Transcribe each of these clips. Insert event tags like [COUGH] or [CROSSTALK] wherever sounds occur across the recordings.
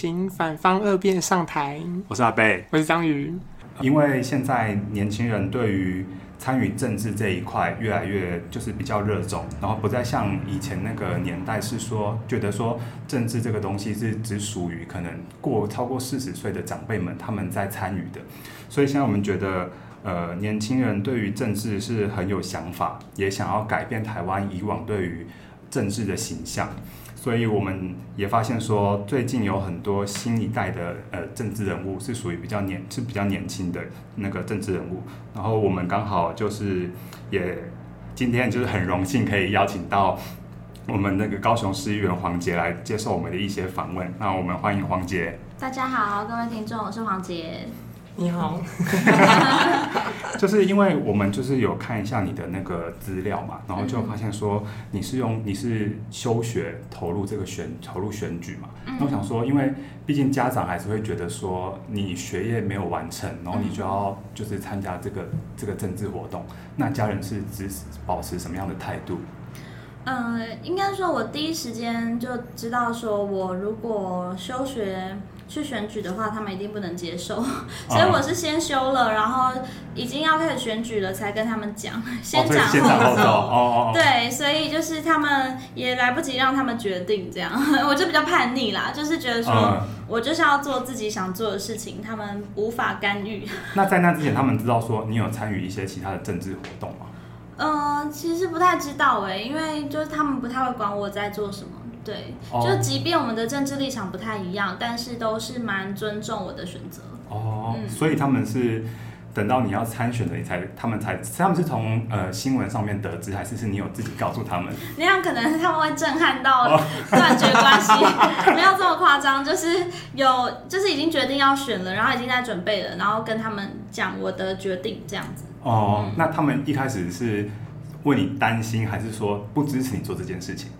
请反方二辩上台。我是阿贝，我是章鱼。因为现在年轻人对于参与政治这一块越来越就是比较热衷，然后不再像以前那个年代是说觉得说政治这个东西是只属于可能过超过四十岁的长辈们他们在参与的，所以现在我们觉得呃年轻人对于政治是很有想法，也想要改变台湾以往对于政治的形象。所以我们也发现说，最近有很多新一代的呃政治人物是属于比较年是比较年轻的那个政治人物，然后我们刚好就是也今天就是很荣幸可以邀请到我们那个高雄市议员黄杰来接受我们的一些访问，那我们欢迎黄杰。大家好，各位听众，我是黄杰。你好，[LAUGHS] 就是因为我们就是有看一下你的那个资料嘛，然后就发现说你是用你是休学投入这个选投入选举嘛，那我想说，因为毕竟家长还是会觉得说你学业没有完成，然后你就要就是参加这个这个政治活动，那家人是支持保持什么样的态度？嗯，应该说我第一时间就知道说我如果休学。去选举的话，他们一定不能接受，[LAUGHS] 所以我是先休了，然后已经要开始选举了，才跟他们讲，[LAUGHS] 先讲后走。哦，对，所以就是他们也来不及让他们决定，这样 [LAUGHS] 我就比较叛逆啦，就是觉得说我就是要做自己想做的事情，他们无法干预。那在那之前，他们知道说你有参与一些其他的政治活动吗？嗯，其实不太知道哎，因为就是他们不太会管我在做什么。对，就即便我们的政治立场不太一样，但是都是蛮尊重我的选择。哦，嗯、所以他们是等到你要参选了，你才他们才他们是从呃新闻上面得知，还是是你有自己告诉他们？那样可能他们会震撼到 [LAUGHS] 断绝关系，哦、[LAUGHS] 没有这么夸张，就是有就是已经决定要选了，然后已经在准备了，然后跟他们讲我的决定这样子。哦，嗯、那他们一开始是为你担心，还是说不支持你做这件事情？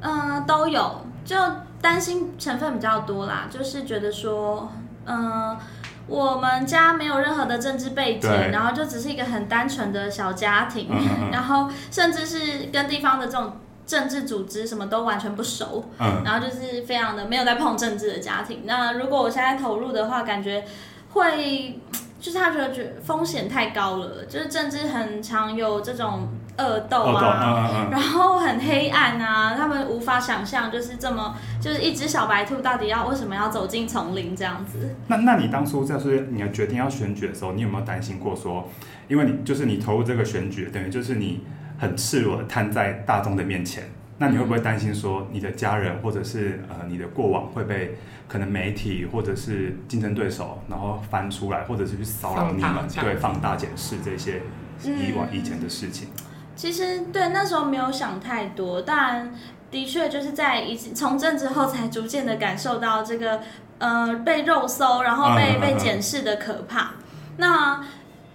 嗯、呃，都有，就担心成分比较多啦，就是觉得说，嗯、呃，我们家没有任何的政治背景，对然后就只是一个很单纯的小家庭，嗯嗯然后甚至是跟地方的这种政治组织什么都完全不熟，嗯、然后就是非常的没有在碰政治的家庭。那如果我现在投入的话，感觉会。就是他觉得觉得风险太高了，就是政治很常有这种恶斗啊，然后很黑暗啊，他们无法想象就是这么就是一只小白兔到底要为什么要走进丛林这样子。那那你当初就是你要决定要选举的时候，你有没有担心过说，因为你就是你投入这个选举，等于就是你很赤裸的摊在大众的面前。那你会不会担心说，你的家人或者是呃你的过往会被可能媒体或者是竞争对手然后翻出来，或者是去骚扰你们，对，放大检视这些以往以前的事情？嗯、其实对那时候没有想太多，但的确就是在一从政之后才逐渐的感受到这个呃被肉搜，然后被、嗯、被检视的可怕。那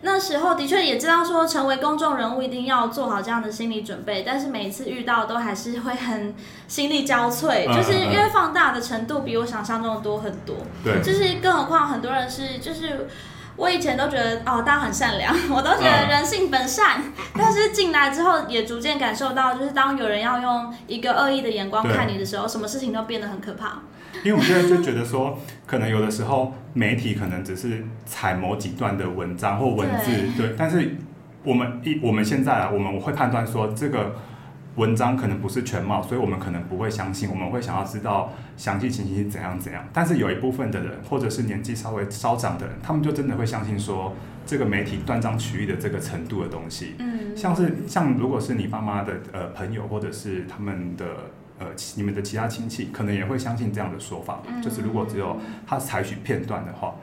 那时候的确也知道说，成为公众人物一定要做好这样的心理准备，但是每一次遇到都还是会很心力交瘁，就是因为放大的程度比我想象中的多很多。对，就是更何况很多人是就是。我以前都觉得哦，大家很善良，[LAUGHS] 我都觉得人性本善。嗯、[LAUGHS] 但是进来之后，也逐渐感受到，就是当有人要用一个恶意的眼光看你的时候，什么事情都变得很可怕。因为我现在就觉得说，可能有的时候媒体可能只是采某几段的文章或文字，对，对。但是我们一我们现在啊，我们会判断说这个。文章可能不是全貌，所以我们可能不会相信。我们会想要知道详细情形是怎样怎样。但是有一部分的人，或者是年纪稍微稍长的人，他们就真的会相信说这个媒体断章取义的这个程度的东西。嗯，像是像如果是你爸妈的呃朋友，或者是他们的呃你们的其他亲戚，可能也会相信这样的说法。嗯，就是如果只有他采取片段的话。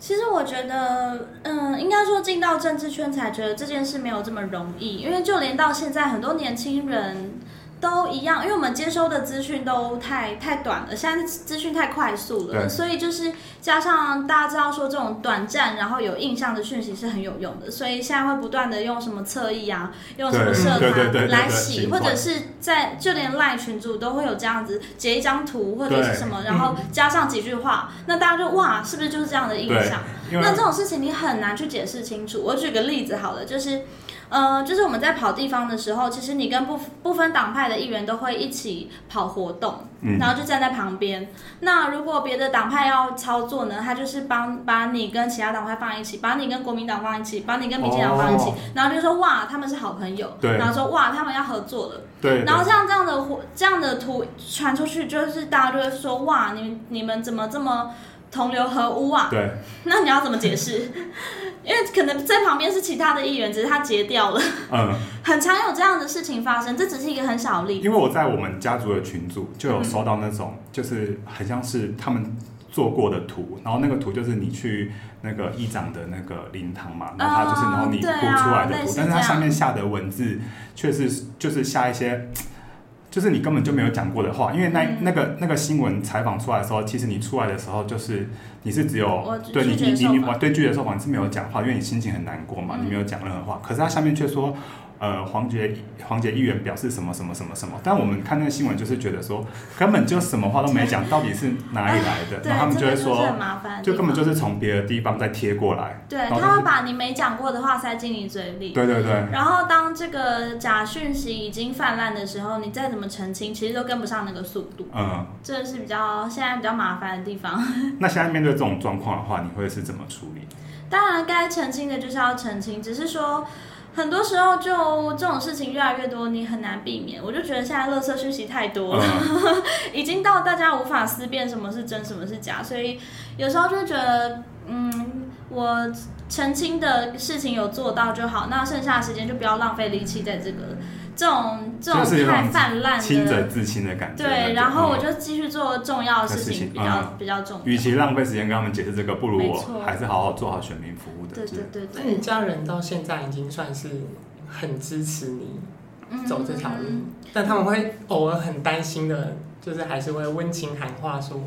其实我觉得，嗯，应该说进到政治圈才觉得这件事没有这么容易，因为就连到现在很多年轻人。都一样，因为我们接收的资讯都太太短了，现在资讯太快速了，所以就是加上大家知道说这种短暂然后有印象的讯息是很有用的，所以现在会不断的用什么侧翼啊，用什么社团来洗，或者是在就连赖群主都会有这样子截一张图或者是什么，然后加上几句话，嗯、那大家就哇，是不是就是这样的印象？那这种事情你很难去解释清楚。我举个例子好了，就是。呃，就是我们在跑地方的时候，其实你跟不不分党派的议员都会一起跑活动，嗯，然后就站在旁边。那如果别的党派要操作呢，他就是帮把你跟其他党派放一起，把你跟国民党放一起，把你跟民进党放一起，哦、然后就说哇，他们是好朋友，对，然后说哇，他们要合作了，对，然后像这样的这样的图传出去，就是大家就会说哇，你你们怎么这么同流合污啊？对，那你要怎么解释？[LAUGHS] 因为可能在旁边是其他的议员，只是他截掉了。嗯，[LAUGHS] 很常有这样的事情发生，这只是一个很小的例子。因为我在我们家族的群组就有收到那种，就是很像是他们做过的图，然后那个图就是你去那个议长的那个灵堂嘛，然后他就是然后你铺出来的图，但是它上面下的文字却是就是下一些。就是你根本就没有讲过的话，因为那那个那个新闻采访出来的时候，其实你出来的时候就是你是只有对你你你我对拒绝受访是没有讲话，因为你心情很难过嘛，你没有讲任何话。可是他下面却说。呃，黄杰黄杰议员表示什么什么什么什么，但我们看那个新闻就是觉得说，根本就什么话都没讲，到底是哪里来的？然后他们就会说，就根本就是从别的地方再贴过来。对，他会把你没讲过的话塞进你嘴里。对对对。然后当这个假讯息已经泛滥的时候，你再怎么澄清，其实都跟不上那个速度。嗯。这是比较现在比较麻烦的地方。[LAUGHS] 那现在面对这种状况的话，你会是怎么处理？当然，该澄清的就是要澄清，只是说。很多时候，就这种事情越来越多，你很难避免。我就觉得现在垃圾讯息太多了，嗯、[LAUGHS] 已经到大家无法思辨什么是真，什么是假。所以有时候就觉得，嗯，我澄清的事情有做到就好，那剩下的时间就不要浪费力气在这个。这种这种太泛滥的亲者自亲的感觉，对，然后我就继续做重要的事情，比较、嗯、比较重要。与其浪费时间跟他们解释这个，不如我还是好好做好选民服务的。对对对对。那你家人到现在已经算是很支持你走这条路，嗯、但他们会偶尔很担心的，就是还是会温情喊话说。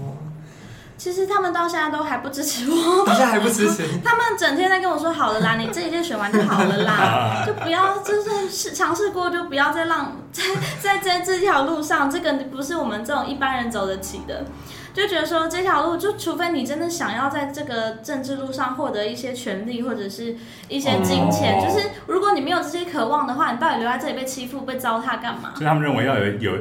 其实他们到现在都还不支持我，到现在还不支持。[LAUGHS] 他们整天在跟我说：“好了啦，[LAUGHS] 你这一届选完就好了啦，就不要就是试尝试过，就不要再让在 [LAUGHS] 在在这条路上，这个不是我们这种一般人走得起的。”就觉得说这条路，就除非你真的想要在这个政治路上获得一些权利或者是一些金钱，就是如果你没有这些渴望的话，你到底留在这里被欺负、被糟蹋干嘛？所以他们认为要有有。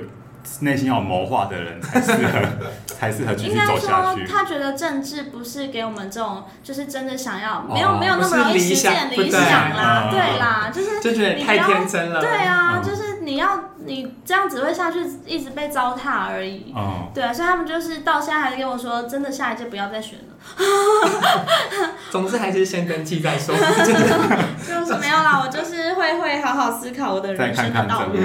内心要有谋划的人才适合，才适合继续走下去。应该说，他觉得政治不是给我们这种，就是真的想要，没有没有那么容易实现理想啦，对啦，就是就觉得太天真了。对啊，就是你要你这样只会下去，一直被糟蹋而已。哦，对啊，所以他们就是到现在还是跟我说，真的下一届不要再选了。[LAUGHS] 总之还是先登记再说。[LAUGHS] [LAUGHS] 就是没有啦，我就是会会好好思考我的人生的道路。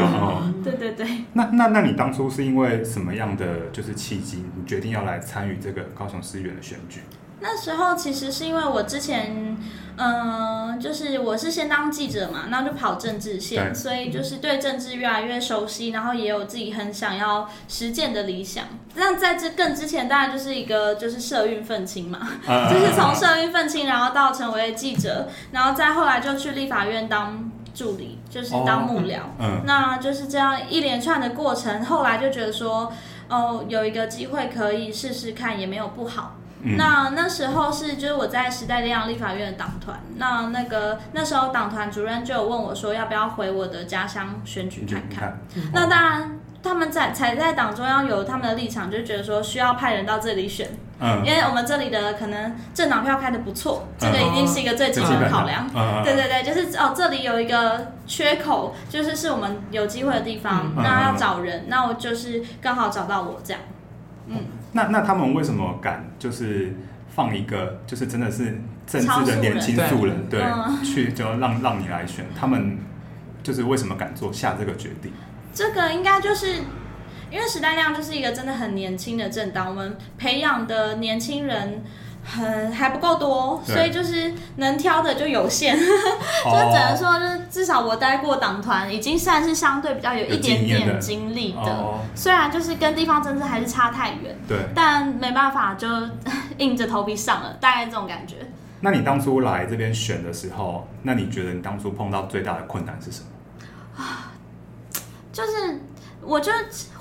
对对对。那那那你当初是因为什么样的就是契机，你决定要来参与这个高雄市议员的选举？那时候其实是因为我之前，嗯、呃，就是我是先当记者嘛，然后就跑政治线，所以就是对政治越来越熟悉，然后也有自己很想要实践的理想。那在这更之前，当然就是一个就是社运愤青嘛，啊、就是从社运愤青，然后到成为记者，然后再后来就去立法院当助理，就是当幕僚。哦、嗯，那就是这样一连串的过程，后来就觉得说，哦，有一个机会可以试试看，也没有不好。嗯、那那时候是就是我在时代力量立法院的党团，那那个那时候党团主任就有问我说要不要回我的家乡选举看看。嗯、那当然他们在才在党中央有他们的立场，就觉得说需要派人到这里选，嗯，因为我们这里的可能政党票开的不错，这个一定是一个最基本的。考量。嗯、对对对，就是哦这里有一个缺口，就是是我们有机会的地方，嗯、那要找人，那我就是刚好找到我这样，嗯。那那他们为什么敢就是放一个就是真的是政治的年轻素人对，去就让让你来选？他们就是为什么敢做下这个决定？这个应该就是因为时代力量就是一个真的很年轻的政党，我们培养的年轻人。很还不够多，所以就是能挑的就有限，[LAUGHS] 就只能说就是至少我待过党团，已经算是相对比较有一点点经历的。的虽然就是跟地方政治还是差太远，对，但没办法就硬着头皮上了，大概这种感觉。那你当初来这边选的时候，那你觉得你当初碰到最大的困难是什么？啊，就是。我就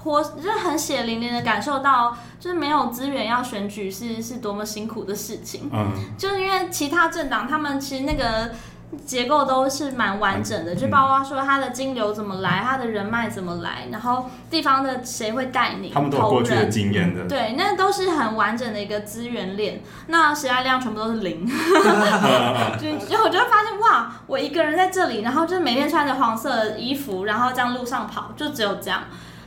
活就很血淋淋的感受到，就是没有资源要选举是是多么辛苦的事情。嗯，就是因为其他政党他们其实那个结构都是蛮完整的，就包括说他的金流怎么来，他的人脉怎么来，然后地方的谁会带你，他们都有过去的经验的，对，那都是很完整的一个资源链。那时代量全部都是零，[LAUGHS] 就就我就会发现哇，我一个人在这里，然后就每天穿着黄色的衣服，然后这样路上跑，就只有这样。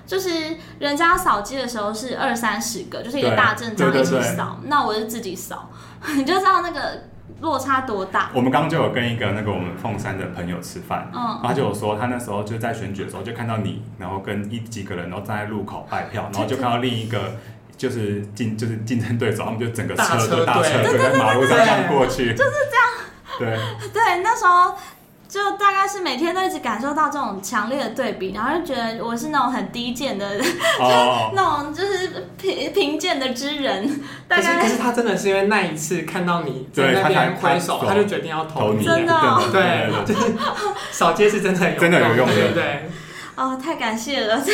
就是人家扫街的时候是二三十个，就是一个大阵仗一起扫，那我就自己扫，[LAUGHS] 你就知道那个。落差多大？我们刚刚就有跟一个那个我们凤山的朋友吃饭，嗯，他就有说他那时候就在选举的时候就看到你，然后跟一几个人，然后站在路口拜票，然后就看到另一个就是竞就是竞争对手，他们就整个车就大车就在马路上这样过去，就是这样，对 [LAUGHS] 对，那时候。就大概是每天都一直感受到这种强烈的对比，然后就觉得我是那种很低贱的，oh. [LAUGHS] 就那种就是贫贫贱的之人。大概可是可是他真的是因为那一次看到你在那边挥手，他就决定要投你。真的、哦，对，就是扫街是真的有用，真的有用的，对对。哦，太感谢了，[LAUGHS] 对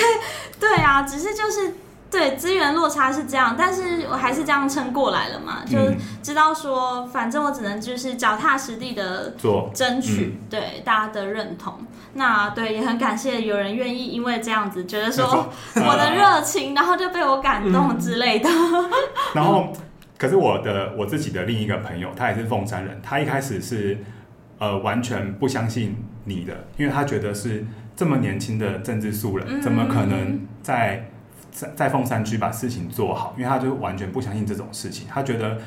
对啊，只是就是。对，资源落差是这样，但是我还是这样撑过来了嘛，就知道说，反正我只能就是脚踏实地的做争取，嗯、对大家的认同。那对，也很感谢有人愿意因为这样子觉得说我的热情，然后就被我感动之类的。嗯、[LAUGHS] 然后，可是我的我自己的另一个朋友，他也是凤山人，他一开始是呃完全不相信你的，因为他觉得是这么年轻的政治素人，怎么可能在。在在凤山区把事情做好，因为他就完全不相信这种事情，他觉得，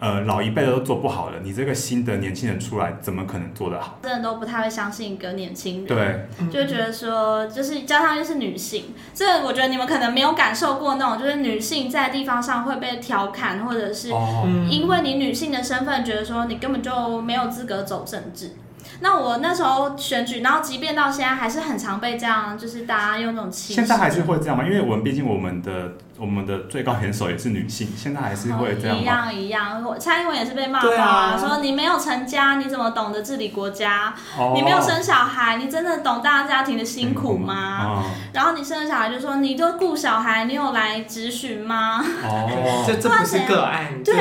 呃，老一辈的都做不好了，你这个新的年轻人出来，怎么可能做得好？真的都不太会相信一个年轻人，对，就觉得说，就是加上又是女性，这我觉得你们可能没有感受过那种，就是女性在地方上会被调侃，或者是因为你女性的身份，觉得说你根本就没有资格走政治。那我那时候选举，然后即便到现在还是很常被这样，就是大家用那种气。现在还是会这样吗？因为我们毕竟我们的我们的最高元首也是女性，现在还是会这样吗？一样一样，蔡英文也是被骂爆啊，说你没有成家，你怎么懂得治理国家？哦、你没有生小孩，你真的懂大家庭的辛苦吗？然后你生了小孩就说你都顾小孩，你有来咨询吗？哦，[LAUGHS] 这这不是个案，对，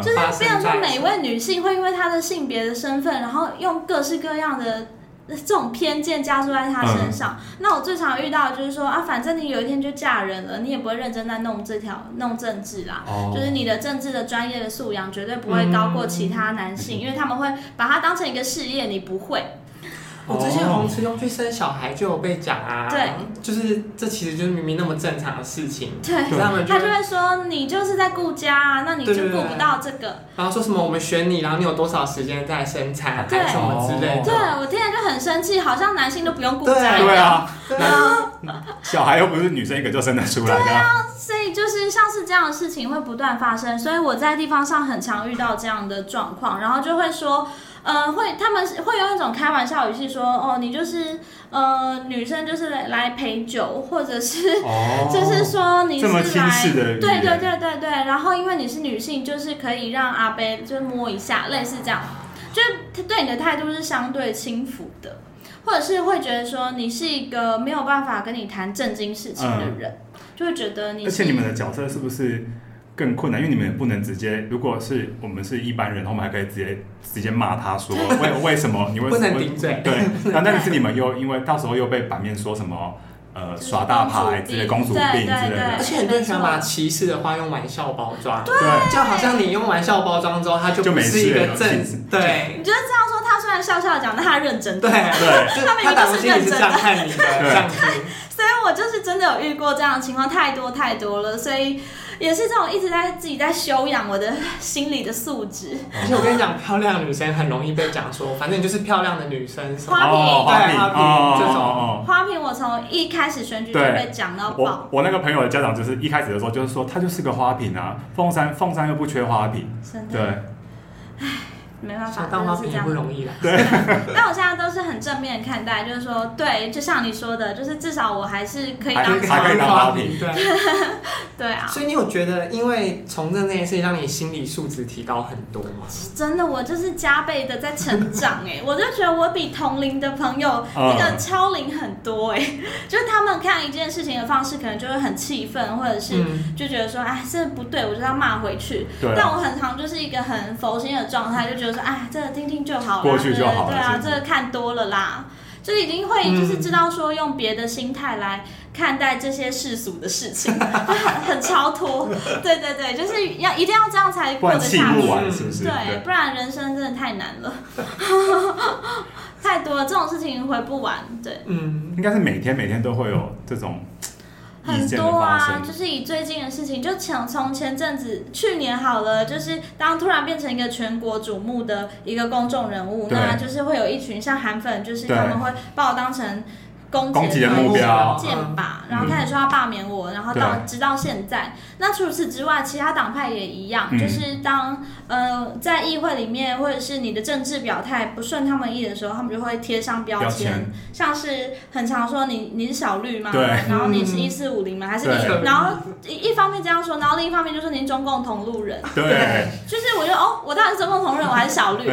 就是变成说每一位女性会因为她的性别的身份，然后用各式各样的。这种偏见加注在他身上，嗯、那我最常遇到的就是说啊，反正你有一天就嫁人了，你也不会认真在弄这条弄政治啦，哦、就是你的政治的专业的素养绝对不会高过其他男性，嗯、因为他们会把它当成一个事业，你不会。我之前红词用去生小孩就有被讲啊，对，就是这其实就是明明那么正常的事情，对，他们他就会说你就是在顾家啊，那你就顾不到这个，然后说什么我们选你，然后你有多少时间在生产，对。什么之类的，对我听了就很生气，好像男性都不用顾家，对啊，对啊，[LAUGHS] 小孩又不是女生一个就生得出来的，对啊，所以就是像是这样的事情会不断发生，所以我在地方上很常遇到这样的状况，然后就会说。呃，会，他们会用一种开玩笑语气说，哦，你就是，呃，女生就是来来陪酒，或者是，哦、[LAUGHS] 就是说你是来，对对对对对，然后因为你是女性，就是可以让阿贝就摸一下，类似这样，就是对你的态度是相对轻浮的，或者是会觉得说你是一个没有办法跟你谈正经事情的人，嗯、就会觉得你，而且你们的角色是不是？更困难，因为你们也不能直接。如果是我们是一般人，我们还可以直接直接骂他说，[LAUGHS] 为为什么你为什么不能顶嘴？对，然后但是你们又因为到时候又被版面说什么呃耍大牌之类、公主病之类的，而且很多人喜欢把歧视的话用玩笑包装，对，就好像你用玩笑包装之后，他就不是一个正。对，你觉得这样说，他虽然笑笑讲，但他认真。对对，他明明就是认真的看你的这样子。[LAUGHS] 所以我就是真的有遇过这样的情况，太多太多了，所以。也是这种一直在自己在修养我的心理的素质。而且我跟你讲，漂亮的女生很容易被讲说，反正你就是漂亮的女生。花瓶，对花瓶这种。花瓶，我从一开始选举就被讲到爆。我我那个朋友的家长就是一开始的时候就是说，她就是个花瓶啊，凤山凤山又不缺花瓶。对。唉。没办法，当花瓶也不容易啦。对，[LAUGHS] 但我现在都是很正面看待，就是说，对，就像你说的，就是至少我还是可以当花瓶。对，[LAUGHS] 对啊。所以你有觉得，因为从政这件事情，让你心理素质提高很多吗？真的，我就是加倍的在成长哎，[LAUGHS] 我就觉得我比同龄的朋友那个超龄很多哎，就是他们看一件事情的方式，可能就会很气愤，或者是就觉得说，哎，这不对，我就要骂回去。对。但我很常就是一个很佛心的状态，就觉得。得说，哎，这个听听就好了，过去就好了，对啊，这个看多了啦，就已经会就是知道说用别的心态来看待这些世俗的事情，很 [LAUGHS] 很超脱。对对对，就是要一定要这样才过得下去，是不是？对，不然人生真的太难了，[LAUGHS] 太多了，这种事情回不完。对，嗯，应该是每天每天都会有这种。很多啊，就是以最近的事情，就从从前阵子，去年好了，就是当突然变成一个全国瞩目的一个公众人物，那就是会有一群像韩粉，就是他们会把我当成。攻击的目标，箭靶，然后开始说要罢免我，然后到直到现在。那除此之外，其他党派也一样，就是当呃在议会里面或者是你的政治表态不顺他们意的时候，他们就会贴上标签，像是很常说你你是小绿吗？然后你是一四五零吗？还是你？然后一一方面这样说，然后另一方面就说您中共同路人。对，[LAUGHS] 就是我觉得哦，我到底是中共同路人，我还是小绿？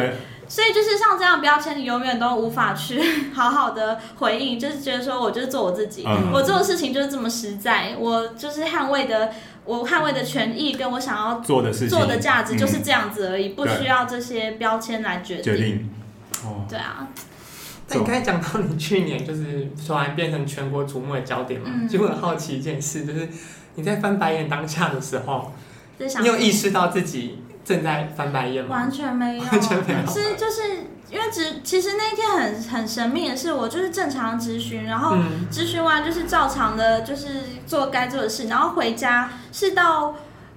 所以就是像这样标签，你永远都无法去 [LAUGHS] 好好的回应，就是觉得说我就是做我自己，嗯、我做的事情就是这么实在，我就是捍卫的，我捍卫的权益跟我想要做的事情。做的价值就是这样子而已，嗯、不需要这些标签来决定。决定。哦，对啊。那你刚才讲到你去年就是突然变成全国瞩目的焦点嘛，嗯、就会很好奇一件事，就是你在翻白眼当下的时候，你有意识到自己？正在翻白眼吗？完全没有，完全没有。是就是因为只其实那一天很很神秘的是，我就是正常咨询，然后咨询完就是照常的，就是做该做的事，然后回家是到。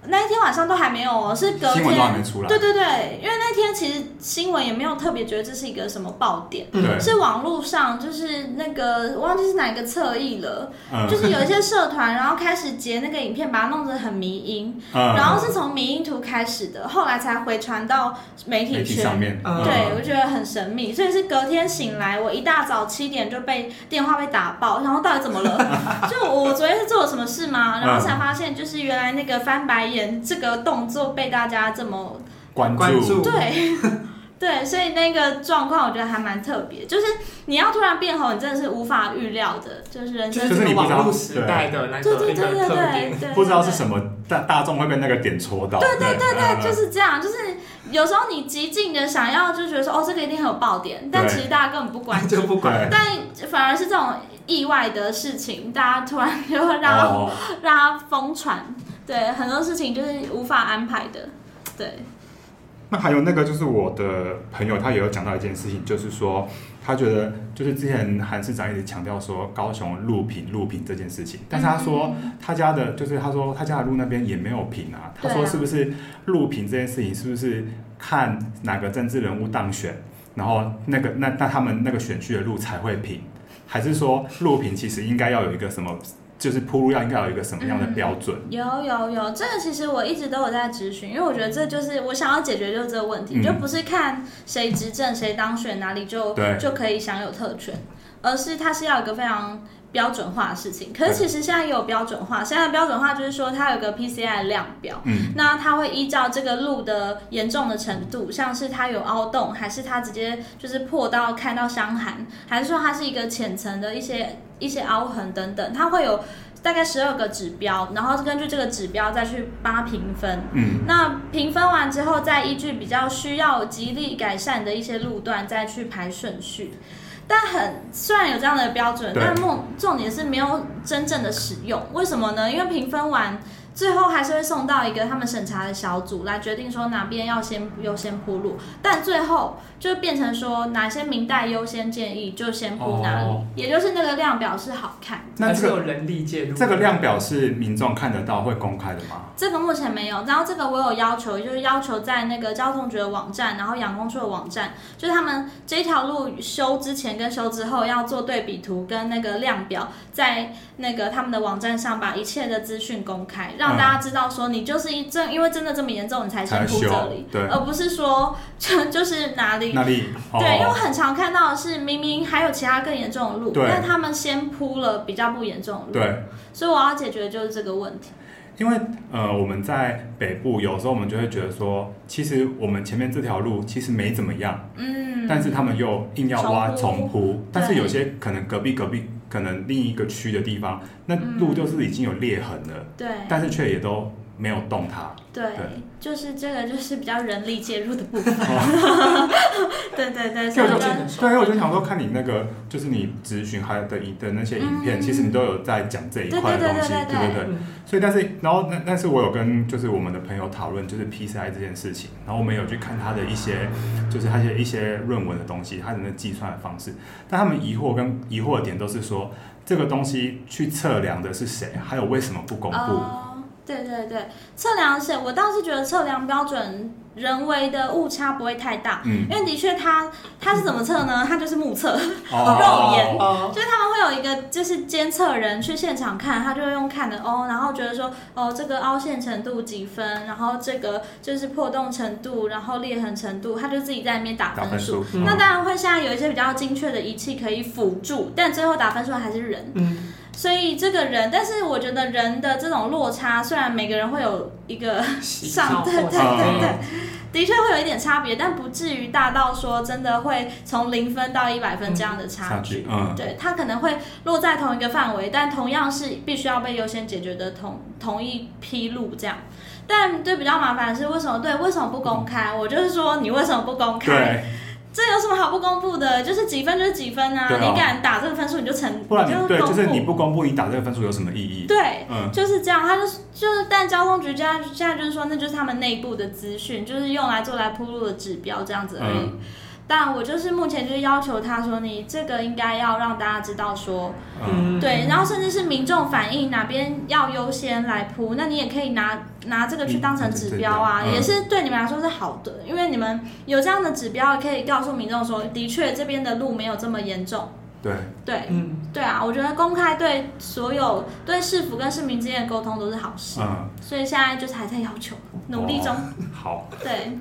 那一天晚上都还没有哦，是隔天。新闻都还没出来。对对对，因为那天其实新闻也没有特别觉得这是一个什么爆点，嗯、是网络上就是那个我忘记是哪个侧翼了，嗯、就是有一些社团，然后开始截那个影片，把它弄得很迷因，嗯、然后是从迷因图开始的，后来才回传到媒体圈。上面。嗯、对，我觉得很神秘，所以是隔天醒来，我一大早七点就被电话被打爆，然后到底怎么了？[LAUGHS] 就我昨天是做了什么事吗？然后才发现就是原来那个翻白眼。这个动作被大家这么关注，对 [LAUGHS] 对，所以那个状况我觉得还蛮特别，就是你要突然变红，你真的是无法预料的，就是人生就是网络时代的那个对对对对对，不知道是什么大大众会被那个点戳到，对对对。对，就是这样，就是有时候你极尽的想要就觉得说哦，这个一定很有爆点，但其实大家根本不关注，[LAUGHS] 不管，但反而是这种意外的事情，大家突然就会让让它疯传。对，很多事情就是无法安排的，对。那还有那个，就是我的朋友，他也有讲到一件事情，就是说，他觉得就是之前韩市长一直强调说高雄路平路平这件事情，但是他说他家的，就是他说他家的路那边也没有平啊。他说是不是路平这件事情，是不是看哪个政治人物当选，然后那个那那他们那个选区的路才会平，还是说路平其实应该要有一个什么？就是铺路要应该有一个什么样的标准？嗯、有有有，这个其实我一直都有在咨询，因为我觉得这就是我想要解决就是这个问题，嗯、就不是看谁执政谁当选哪里就就可以享有特权，而是它是要有一个非常标准化的事情。可是其实现在也有标准化，现在的标准化就是说它有个 PCI 量表，嗯，那它会依照这个路的严重的程度，像是它有凹洞，还是它直接就是破到看到伤痕，还是说它是一个浅层的一些。一些凹痕等等，它会有大概十二个指标，然后根据这个指标再去帮它评分。嗯，那评分完之后，再依据比较需要极力改善的一些路段再去排顺序。但很虽然有这样的标准，但重重点是没有真正的使用。为什么呢？因为评分完。最后还是会送到一个他们审查的小组来决定说哪边要先优先铺路，但最后就变成说哪些明代优先建议就先铺哪里，哦、也就是那个量表是好看。那这个有人力介入，这个量表是民众看得到会公开的吗？这个目前没有，然后这个我有要求，就是要求在那个交通局的网站，然后养工处的网站，就是他们这条路修之前跟修之后要做对比图跟那个量表，在那个他们的网站上把一切的资讯公开，让大家知道说你就是一正，因为真的这么严重，你才先铺这里，对，而不是说就就是哪里哪里，哦、对，因为我很常看到的是明明还有其他更严重的路，但他们先铺了比较不严重的路，对，所以我要解决的就是这个问题。因为呃我们在北部有时候我们就会觉得说，其实我们前面这条路其实没怎么样，嗯，但是他们又硬要挖，重铺。但是有些可能隔壁隔壁。可能另一个区的地方，那路就是已经有裂痕了，对，但是却也都没有动它。对，对就是这个，就是比较人力介入的部分。[LAUGHS] [LAUGHS] 对对对，所以我就对，因为我就想说，看你那个，就是你咨询还有的的那些影片，嗯、其实你都有在讲这一块的东西，对对对，对对对。所以，但是，然后，那但是我有跟就是我们的朋友讨论，就是 PCI 这件事情，然后我们有去看他的一些，就是他一些一些论文的东西，他的那计算的方式，但他们疑惑跟疑惑的点都是说，这个东西去测量的是谁，还有为什么不公布？哦、对对对，测量是，我倒是觉得测量标准。人为的误差不会太大，嗯，因为的确他他是怎么测呢？他就是目测，哦、[LAUGHS] 肉眼，哦、就是他们会有一个就是监测人去现场看，他就会用看的哦，然后觉得说哦这个凹陷程度几分，然后这个就是破洞程度，然后裂痕程度，他就自己在那边打分数。分嗯、那当然会现在有一些比较精确的仪器可以辅助，但最后打分数还是人。嗯所以这个人，但是我觉得人的这种落差，虽然每个人会有一个上，对对对对，的确会有一点差别，但不至于大到说真的会从零分到一百分这样的差距。嗯，对，他可能会落在同一个范围，但同样是必须要被优先解决的同同一批路这样。但对比较麻烦的是，为什么对？为什么不公开？我就是说，你为什么不公开？这有什么好不公布的？就是几分就是几分啊！哦、你敢打这个分数，你就成，不然你就对，就是你不公布，你打这个分数有什么意义？对，嗯，就是这样。他就是就是，但交通局现在现在就是说，那就是他们内部的资讯，就是用来做来铺路的指标这样子而已。嗯但我就是目前就是要求他说，你这个应该要让大家知道说，嗯，对，然后甚至是民众反映哪边要优先来铺，那你也可以拿拿这个去当成指标啊，嗯、也是对你们来说是好的，因为你们有这样的指标，可以告诉民众说，的确这边的路没有这么严重。对。对，嗯，对啊，我觉得公开对所有对市府跟市民之间的沟通都是好事，嗯，所以现在就是还在要求，努力中。哦、好，对。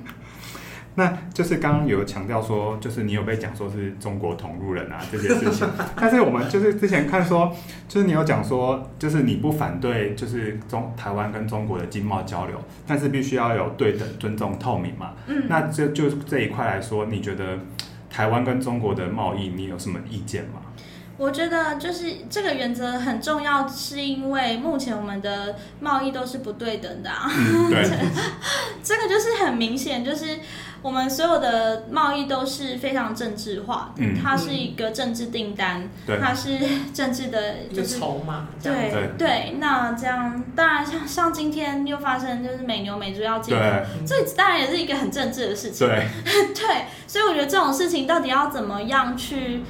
那就是刚刚有强调说，就是你有被讲说是中国同路人啊这件事情，[LAUGHS] 但是我们就是之前看说，就是你有讲说，就是你不反对就是中台湾跟中国的经贸交流，但是必须要有对等、尊重、透明嘛。嗯。那这就这一块来说，你觉得台湾跟中国的贸易，你有什么意见吗？我觉得就是这个原则很重要，是因为目前我们的贸易都是不对等的啊。嗯、对。[LAUGHS] 这个就是很明显，就是。我们所有的贸易都是非常政治化的，嗯、它是一个政治订单，对它是 [LAUGHS] 政治的，就是筹码。对对，对，那这样当然像像今天又发生就是美牛美猪要进口，这当然也是一个很政治的事情。对 [LAUGHS] 对，所以我觉得这种事情到底要怎么样去，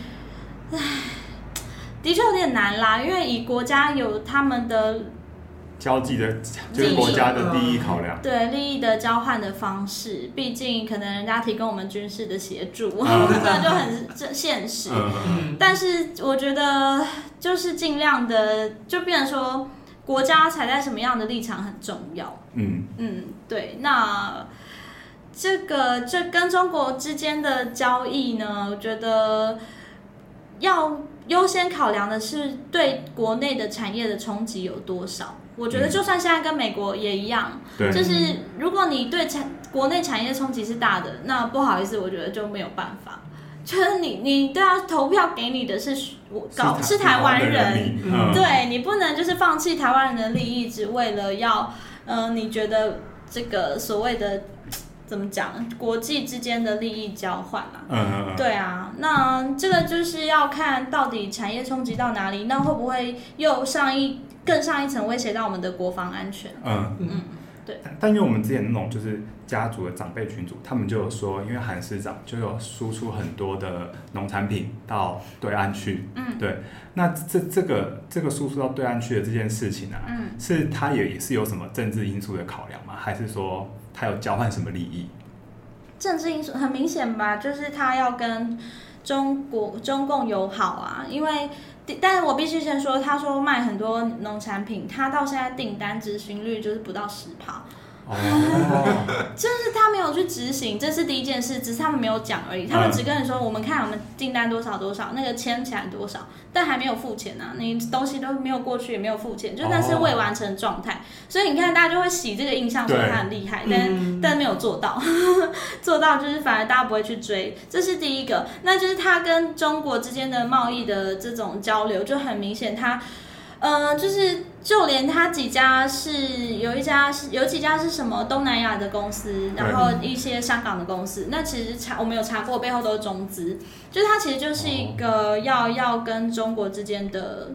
唉，的确有点难啦，因为以国家有他们的。交际的，就是国家的利益考量。对利益的交换的方式，毕竟可能人家提供我们军事的协助，这、嗯、[LAUGHS] 就很这现实。嗯、但是我觉得，就是尽量的，就变成说，国家踩在什么样的立场很重要。嗯嗯，对。那这个这跟中国之间的交易呢，我觉得要优先考量的是对国内的产业的冲击有多少。我觉得就算现在跟美国也一样，嗯、就是如果你对产国内产业冲击是大的，那不好意思，我觉得就没有办法。就是你你都要投票给你的是我搞是台湾人，对你不能就是放弃台湾人的利益，只为了要嗯、呃，你觉得这个所谓的怎么讲国际之间的利益交换嘛？嗯，对啊，那这个就是要看到底产业冲击到哪里，那会不会又上一？更上一层威胁到我们的国防安全。嗯嗯，对。但因为我们之前那种就是家族的长辈群组，他们就有说，因为韩市长就有输出很多的农产品到对岸去。嗯，对。那这这个这个输出到对岸去的这件事情啊，嗯，是他也也是有什么政治因素的考量吗？还是说他有交换什么利益？政治因素很明显吧，就是他要跟中国中共友好啊，因为。但是我必须先说，他说卖很多农产品，他到现在订单执行率就是不到十趴。哦，[LAUGHS] 就是他没有去执行，这是第一件事，只是他们没有讲而已。他们只跟你说，我们看我们订单多少多少，那个签起来多少，但还没有付钱呢、啊。你东西都没有过去，也没有付钱，就那是未完成状态。所以你看，大家就会洗这个印象，说他很厉害，但、嗯、但没有做到，做到就是反而大家不会去追。这是第一个，那就是他跟中国之间的贸易的这种交流就很明显，他呃就是。就连他几家是有一家是有几家是什么东南亚的公司，然后一些香港的公司，那其实查我们有查过，背后都是中资，就是它其实就是一个要要跟中国之间的，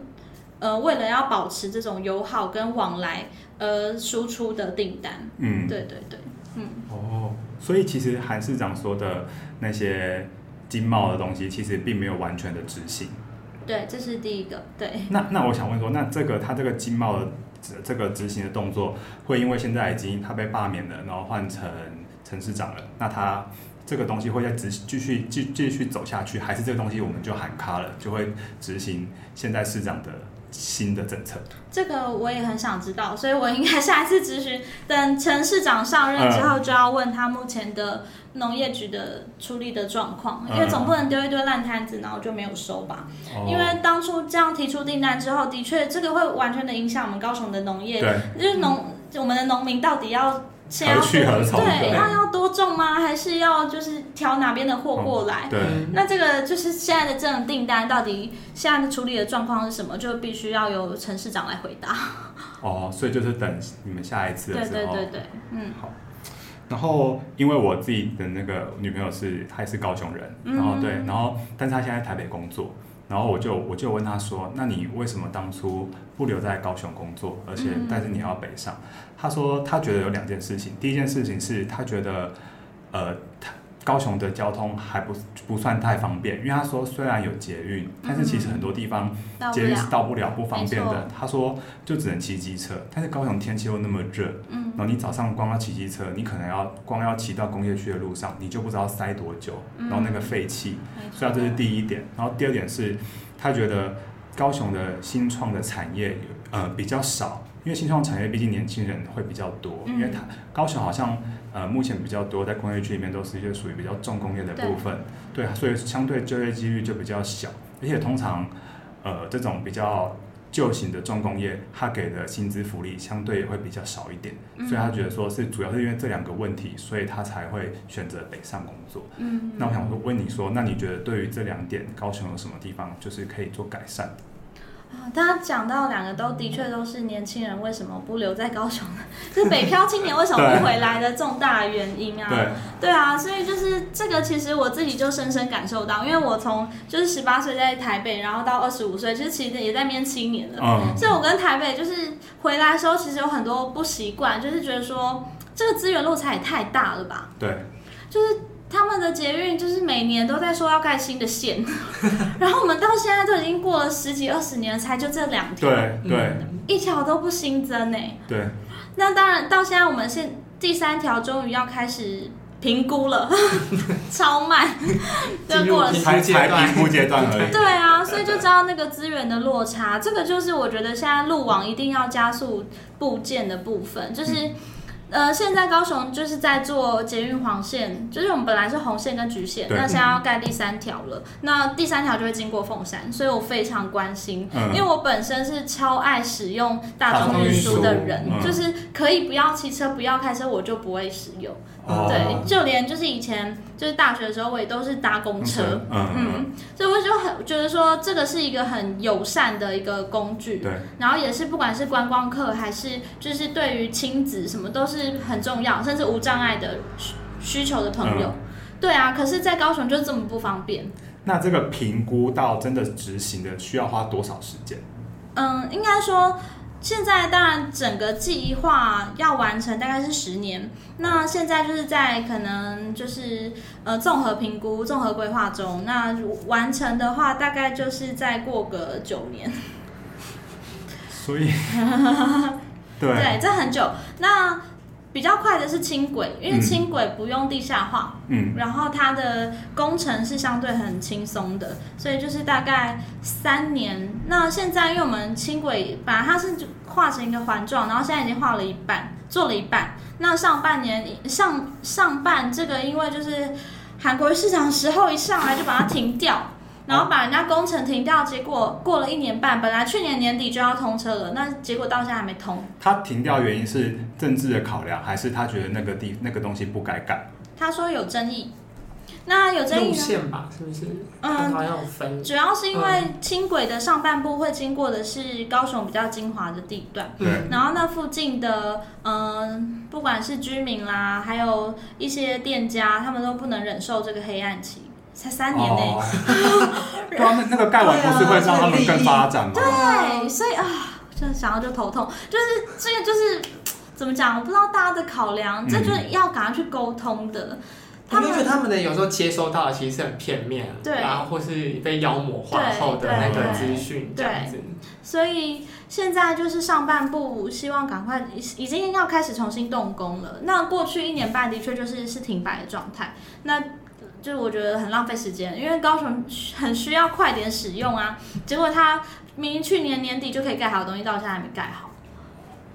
呃，为了要保持这种友好跟往来，而，输出的订单。嗯，对对对，嗯。哦，所以其实韩市长说的那些经贸的东西，其实并没有完全的执行。对，这是第一个。对，那那我想问说，那这个他这个经贸的这个执行的动作，会因为现在已经他被罢免了，然后换成陈市长了，那他这个东西会再执继续继继续走下去，还是这个东西我们就喊卡了，就会执行现在市长的新的政策？这个我也很想知道，所以我应该下一次咨询，等陈市长上任之后，就要问他目前的。农业局的处理的状况，因为总不能丢一堆烂摊子，然后就没有收吧。嗯、因为当初这样提出订单之后，的确这个会完全的影响我们高雄的农业。就是农、嗯、我们的农民到底要先要对那要多种吗？还是要就是挑哪边的货过来？嗯、对，那这个就是现在的这种订单到底现在的处理的状况是什么？就必须要由陈市长来回答。哦，所以就是等你们下一次的时候。对对对对，嗯，好。然后，因为我自己的那个女朋友是，她也是高雄人，然后对，然后，但是她现在在台北工作，然后我就我就问他说，那你为什么当初不留在高雄工作，而且但是你要北上？他说他觉得有两件事情，第一件事情是他觉得，呃，她。高雄的交通还不不算太方便，因为他说虽然有捷运，但是其实很多地方捷运是到不了，不方便的。他说就只能骑机车，但是高雄天气又那么热，嗯然后你早上光要骑机车，你可能要光要骑到工业区的路上，你就不知道塞多久，然后那个废气，所以这是第一点。然后第二点是，他觉得高雄的新创的产业呃比较少，因为新创产业毕竟年轻人会比较多，因为他高雄好像。呃，目前比较多在工业区里面都是一些属于比较重工业的部分，对，对，所以相对就业几率就比较小，而且通常，呃，这种比较旧型的重工业，它给的薪资福利相对也会比较少一点，嗯、所以他觉得说是主要是因为这两个问题，所以他才会选择北上工作。嗯，那我想说问你说，那你觉得对于这两点，高雄有什么地方就是可以做改善？[LAUGHS] 大家讲到两个都的确都是年轻人为什么不留在高雄呢？就 [LAUGHS] 是北漂青年为什么不回来的重大原因啊？对，对啊，所以就是这个，其实我自己就深深感受到，因为我从就是十八岁在台北，然后到二十五岁，其实其实也在那边七年了。嗯。所以我跟台北就是回来的时候，其实有很多不习惯，就是觉得说这个资源落差也太大了吧？对。就是。他们的捷运就是每年都在说要盖新的线，[LAUGHS] 然后我们到现在都已经过了十几二十年，才就这两条，对对、嗯，一条都不新增呢。对，那当然到现在我们现第三条终于要开始评估了，[LAUGHS] 超慢，[LAUGHS] 就过了才才评估阶段而已。对啊，所以就知道那个资源的落差，这个就是我觉得现在路网一定要加速部件的部分，就是。嗯呃，现在高雄就是在做捷运黄线，就是我们本来是红线跟橘线，那现在要盖第三条了。那第三条就会经过凤山，所以我非常关心，嗯、因为我本身是超爱使用大众运输的人，嗯、就是可以不要骑车、不要开车，我就不会使用。哦、对，就连就是以前就是大学的时候，我也都是搭公车，嗯，嗯，所以我就很觉得说这个是一个很友善的一个工具，对，然后也是不管是观光客还是就是对于亲子什么都是很重要，甚至无障碍的需需求的朋友，嗯、对啊，可是，在高雄就这么不方便。那这个评估到真的执行的需要花多少时间？嗯，应该说。现在当然整个计划要完成大概是十年，那现在就是在可能就是呃综合评估、综合规划中，那完成的话大概就是再过个九年。所以，[LAUGHS] 对对，这很久。那比较快的是轻轨，因为轻轨不用地下化，嗯，然后它的工程是相对很轻松的，所以就是大概三年。那现在因为我们轻轨本来它是画成一个环状，然后现在已经画了一半，做了一半。那上半年上上半这个，因为就是韩国市场时候一上来就把它停掉。然后把人家工程停掉，结果过了一年半，本来去年年底就要通车了，那结果到现在还没通。他停掉原因是政治的考量，还是他觉得那个地那个东西不该改？他说有争议，那有争议路线吧？是不是？嗯，好像有分。主要是因为轻轨的上半部会经过的是高雄比较精华的地段，嗯，然后那附近的嗯，不管是居民啦，还有一些店家，他们都不能忍受这个黑暗期。才三年呢，[LAUGHS] 他们那个盖完不是会让他们更发展吗？对，所以啊，就想到就头痛，就是这个就是怎么讲？我不知道大家的考量，这就是要赶快去沟通的。他们觉得他们的有时候接收到的其实是很片面，对，然后或是被妖魔化后的那个资讯这样子。所以现在就是上半部，希望赶快已经要开始重新动工了。那过去一年半的确就是是停摆的状态。那就是我觉得很浪费时间，因为高雄很需要快点使用啊。结果他明明去年年底就可以盖好的东西，到现在还没盖好。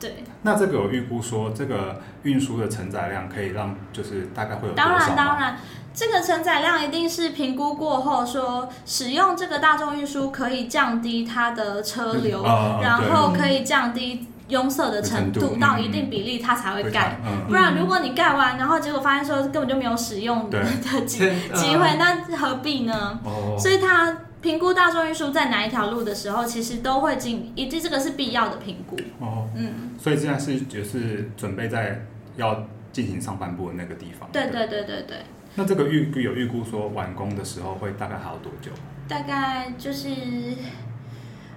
对。那这个有预估说，这个运输的承载量可以让，就是大概会有？当然当然，这个承载量一定是评估过后说，使用这个大众运输可以降低它的车流，嗯、然后可以降低。拥塞的程度到一定比例，它才会盖。不然，如果你盖完，然后结果发现说根本就没有使用的机机会，那何必呢？所以，他评估大众运输在哪一条路的时候，其实都会进，以及这个是必要的评估。哦，嗯。所以现在是就是准备在要进行上半部的那个地方。对对对对对。那这个预有预估说完工的时候会大概还要多久？大概就是。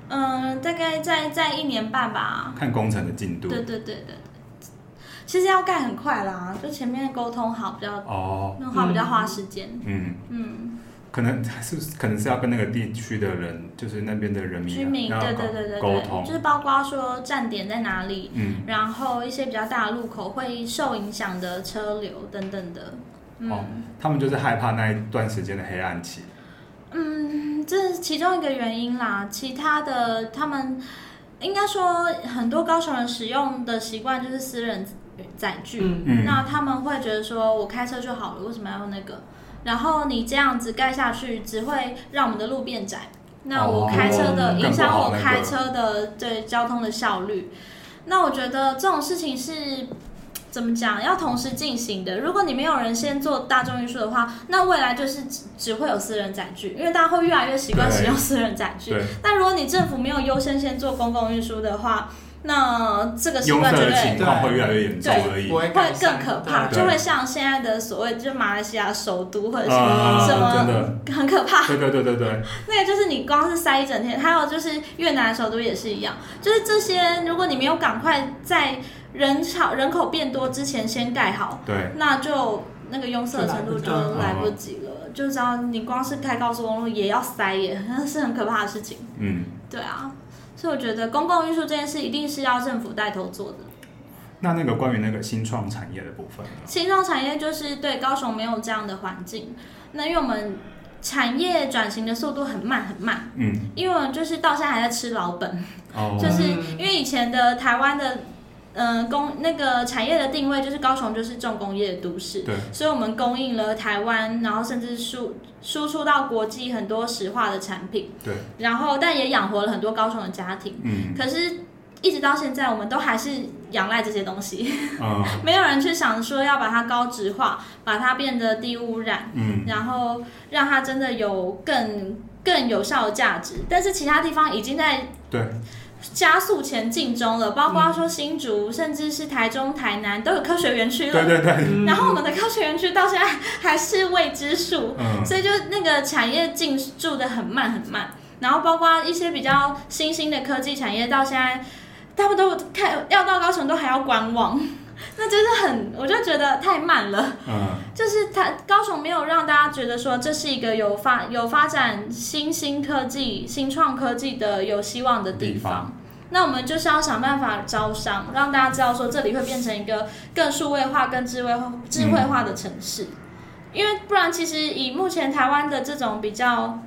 嗯，大概在在一年半吧。看工程的进度。对对对对，其实要盖很快啦，就前面沟通好比较哦，那话比较花时间。嗯嗯，可能还是可能是要跟那个地区的人，就是那边的人民居民，对对对对沟通，就是包括说站点在哪里，嗯，然后一些比较大的路口会受影响的车流等等的。哦，他们就是害怕那一段时间的黑暗期。嗯，这是其中一个原因啦。其他的，他们应该说很多高雄人使用的习惯就是私人载具。那他们会觉得说，我开车就好了，为什么要用那个？然后你这样子盖下去，只会让我们的路变窄。那我开车的，影响我开车的对交通的效率。那我觉得这种事情是。怎么讲？要同时进行的。如果你没有人先做大众运输的话，那未来就是只只会有私人载具，因为大家会越来越习惯使用私人载具。但如果你政府没有优先先做公共运输的话，那这个习惯绝对情况会越来越严重而已，会更可怕，就会像现在的所谓就马来西亚首都或者什么什么很可怕。对对对对对。那个就是你光是塞一整天，还有就是越南首都也是一样，就是这些，如果你没有赶快在。人潮人口变多之前先盖好，对，那就那个拥塞的程度就来不及了。就知道你光是开高速公路也要塞耶，[LAUGHS] 那是很可怕的事情。嗯，对啊，所以我觉得公共运输这件事一定是要政府带头做的。那那个关于那个新创产业的部分呢？新创产业就是对高雄没有这样的环境，那因为我们产业转型的速度很慢很慢，嗯，因为我们就是到现在还在吃老本，哦，就是因为以前的台湾的。嗯，工那个产业的定位就是高雄就是重工业的都市，对，所以我们供应了台湾，然后甚至输输出到国际很多石化的产品，对，然后但也养活了很多高雄的家庭，嗯，可是一直到现在，我们都还是仰赖这些东西，嗯，[LAUGHS] 没有人去想说要把它高值化，把它变得低污染，嗯，然后让它真的有更更有效的价值，但是其他地方已经在对。加速前进中了，包括说新竹，嗯、甚至是台中、台南都有科学园区了。对对对。然后我们的科学园区到现在还是未知数，嗯、所以就那个产业进驻的很慢很慢。然后包括一些比较新兴的科技产业，到现在他们都看要到高雄都还要观望。[LAUGHS] 那真是很，我就觉得太慢了。嗯，就是他高雄没有让大家觉得说这是一个有发有发展新兴科技、新创科技的有希望的地方。地方。那我们就是要想办法招商，让大家知道说这里会变成一个更数位化、更智慧化、智慧化的城市。嗯。因为不然，其实以目前台湾的这种比较。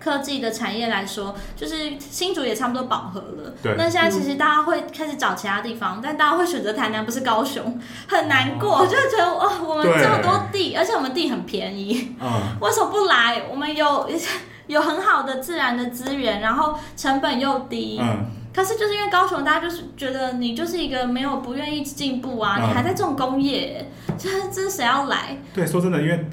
科技的产业来说，就是新竹也差不多饱和了。对。那现在其实大家会开始找其他地方，嗯、但大家会选择台南，不是高雄，很难过。哦、就觉得哦，我们这么多地，而且我们地很便宜。嗯。为什么不来？我们有 [LAUGHS] 有很好的自然的资源，然后成本又低。嗯。可是就是因为高雄，大家就是觉得你就是一个没有不愿意进步啊，嗯、你还在重工业，这这谁要来？对，说真的，因为。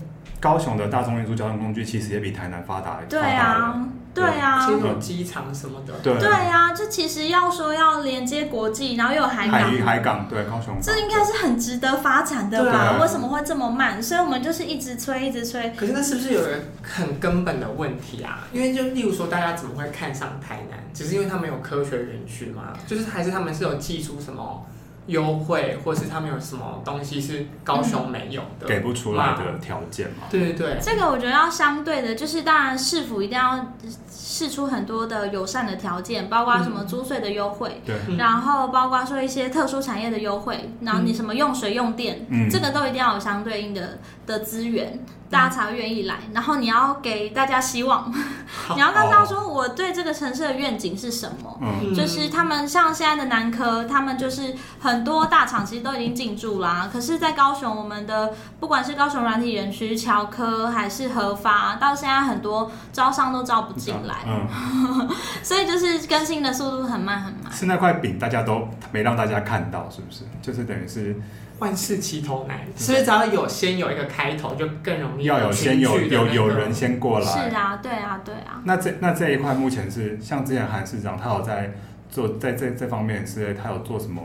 高雄的大众运输交通工具其实也比台南发达。对啊，对啊，其实有机场什么的。对对啊，这其实要说要连接国际，然后又有海港。海域海港，对高雄。这应该是很值得发展的吧？为什么会这么慢？所以我们就是一直催，一直催。可是那是不是有一个很根本的问题啊？因为就例如说，大家怎么会看上台南？只是因为他们有科学园区吗？就是还是他们是有寄出什么？优惠，或是他们有什么东西是高雄没有的，给不出来的条件嘛？对对对，这个我觉得要相对的，就是当然市府一定要试出很多的友善的条件，包括什么租税的优惠，对、嗯，然后包括说一些特殊产业的优惠，然后你什么用水用电，嗯，这个都一定要有相对应的的资源。大家才会愿意来，然后你要给大家希望，[LAUGHS] 你要告诉他说我对这个城市的愿景是什么，嗯、就是他们像现在的南科，他们就是很多大厂其实都已经进驻啦，可是，在高雄，我们的不管是高雄软体园区、侨科还是合发，到现在很多招商都招不进来，嗯、[LAUGHS] 所以就是更新的速度很慢很慢。是那块饼大家都没让大家看到，是不是？就是等于是。万事起头难，是不是只要有先有一个开头，就更容易、那个、要有先有有有人先过来。是啊，对啊，对啊。那这那这一块目前是像之前韩市长，他有在做在这这方面是他有做什么，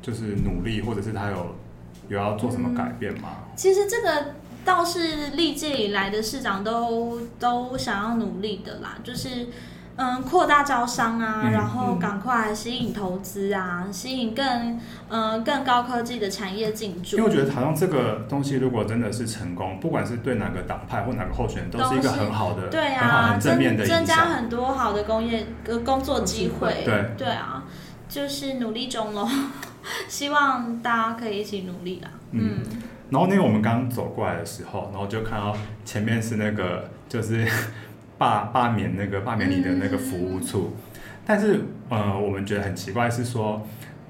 就是努力，或者是他有有要做什么改变吗？嗯、其实这个倒是历届以来的市长都都想要努力的啦，就是。嗯，扩大招商啊，嗯、然后赶快吸引投资啊，嗯、吸引更嗯更高科技的产业进驻。因为我觉得好像这个东西如果真的是成功，不管是对哪个党派或哪个候选人，都是一个很好的、对啊，很好很正面的增加很多好的工业呃工作机会。对对啊，就是努力中喽，[LAUGHS] 希望大家可以一起努力啦。嗯，嗯然后那个我们刚刚走过来的时候，然后就看到前面是那个就是。罢罢免那个罢免你的那个服务处，嗯、但是呃，我们觉得很奇怪是说，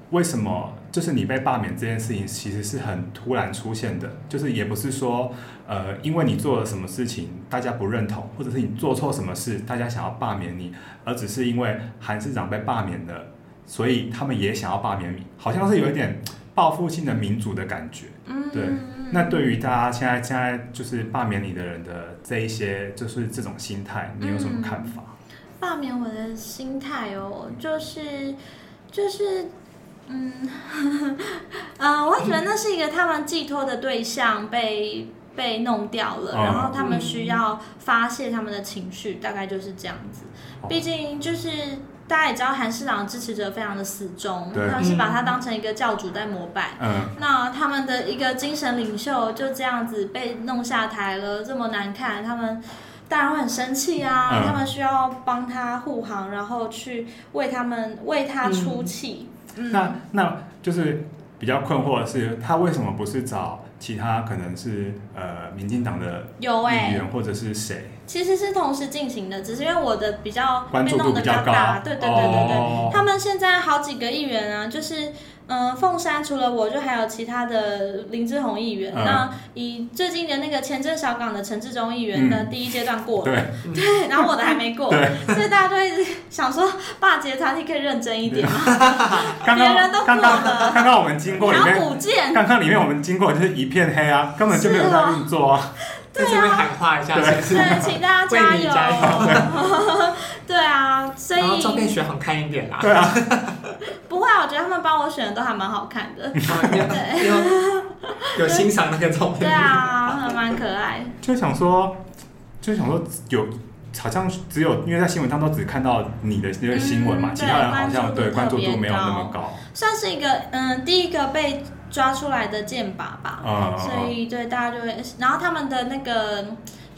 为什么就是你被罢免这件事情其实是很突然出现的，就是也不是说呃，因为你做了什么事情大家不认同，或者是你做错什么事大家想要罢免你，而只是因为韩市长被罢免了，所以他们也想要罢免你，好像是有一点报复性的民主的感觉，嗯，对。那对于大家现在现在就是罢免你的人的这一些，就是这种心态，你有什么看法？嗯、罢免我的心态哦，就是就是，嗯，嗯、[LAUGHS] 呃，我会觉得那是一个他们寄托的对象被被弄掉了，嗯、然后他们需要发泄他们的情绪，大概就是这样子。毕竟就是。大家也知道，韩市长的支持者非常的死忠，他们是把他当成一个教主在膜拜。嗯，那他们的一个精神领袖就这样子被弄下台了，这么难看，他们当然会很生气啊。嗯、他们需要帮他护航，然后去为他们为他出气。嗯，那那就是比较困惑的是，他为什么不是找？其他可能是呃，民进党的议员或者是谁？其实是同时进行的，只是因为我的比较关注度比较大，对对对对对，哦、他们现在好几个议员啊，就是。嗯，凤山除了我就还有其他的林志宏议员。嗯、那以最近的那个前镇小港的陈志忠议员的第一阶段过了，嗯、对，对，然后我的还没过，所以大家都一直想说，霸捷团体可以认真一点嘛。[LAUGHS] 别人都过了，刚刚我们经过里面，刚刚里面我们经过就是一片黑啊，根本就没有在运作啊。在这边喊话一下，对，对，请大家加油，加油。[LAUGHS] 对啊，所以然后照片选好看一点啦。对啊，我觉得他们帮我选的都还蛮好看的。[LAUGHS] 有，[LAUGHS] 有欣赏那个照片。对啊，还蛮可爱。就想说，就想说有，好像只有因为在新闻上都只看到你的那个新闻嘛，其他人好像对关注度没有那么高。算是一个嗯，第一个被。抓出来的箭靶吧，嗯、所以对大家就会，然后他们的那个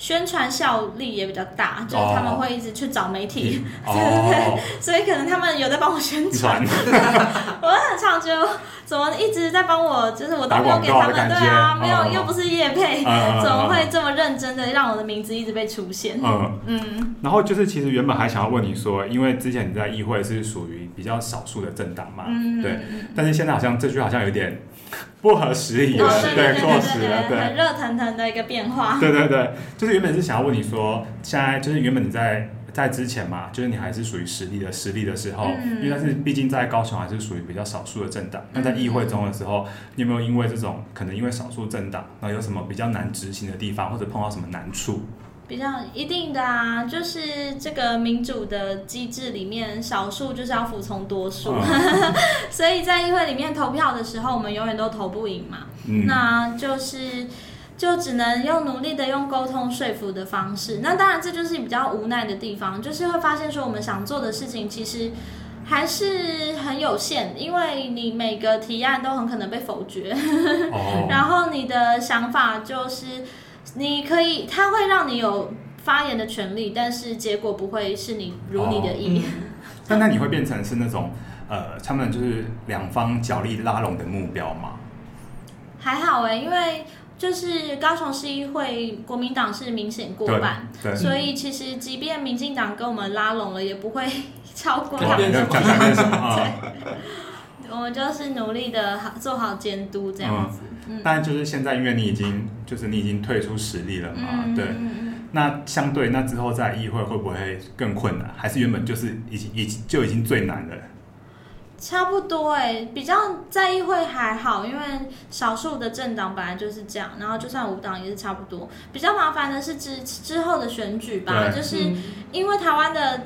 宣传效力也比较大，哦、就是他们会一直去找媒体，哦、对 [LAUGHS] 对对，所以可能他们有在帮我宣传，[LAUGHS] 我很常觉得怎么一直在帮我，就是我都没有给他们，对啊，没有，哦、又不是叶配，嗯、怎么会这么认真的让我的名字一直被出现？嗯。嗯，然后就是其实原本还想要问你说，因为之前你在议会是属于比较少数的政党嘛，嗯、对，但是现在好像这句好像有点。[LAUGHS] 不合时宜了，对，过时了，对，很热腾腾的一个变化。对对对，就是原本是想要问你说，现在就是原本你在在之前嘛，就是你还是属于实力的实力的时候，嗯、因为但是毕竟在高雄还是属于比较少数的政党。那、嗯、在议会中的时候，你有没有因为这种可能因为少数政党，那有什么比较难执行的地方，或者碰到什么难处？比较一定的啊，就是这个民主的机制里面，少数就是要服从多数，嗯、[LAUGHS] 所以在议会里面投票的时候，我们永远都投不赢嘛。嗯、那就是就只能用努力的用沟通说服的方式。那当然这就是比较无奈的地方，就是会发现说我们想做的事情其实还是很有限，因为你每个提案都很可能被否决，哦、[LAUGHS] 然后你的想法就是。你可以，他会让你有发言的权利，但是结果不会是你如你的意。那、哦嗯、那你会变成是那种呃，他们就是两方角力拉拢的目标吗？还好哎，因为就是高雄市议会国民党是明显过半，所以其实即便民进党跟我们拉拢了，也不会 [LAUGHS] 超过他们的。[LAUGHS] 我们就是努力的好做好监督这样子。嗯，但就是现在，因为你已经就是你已经退出实力了嘛，嗯、对。那相对那之后在议会会不会更困难？还是原本就是已经已经就已经最难了？差不多哎、欸，比较在议会还好，因为少数的政党本来就是这样，然后就算无党也是差不多。比较麻烦的是之之后的选举吧，就是因为台湾的。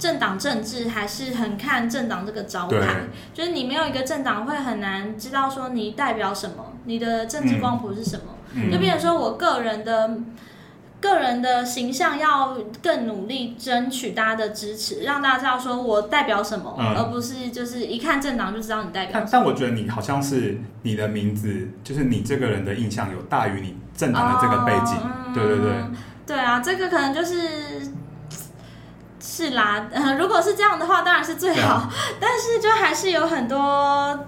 政党政治还是很看政党这个招牌，就是你没有一个政党会很难知道说你代表什么，你的政治光谱是什么。嗯、就比如说我个人的、嗯、个人的形象要更努力争取大家的支持，让大家知道说我代表什么，嗯、而不是就是一看政党就知道你代表什么。但但我觉得你好像是你的名字，就是你这个人的印象有大于你政党的这个背景。哦、对对对，对啊，这个可能就是。是啦，呃，[LAUGHS] 如果是这样的话，当然是最好。啊、但是就还是有很多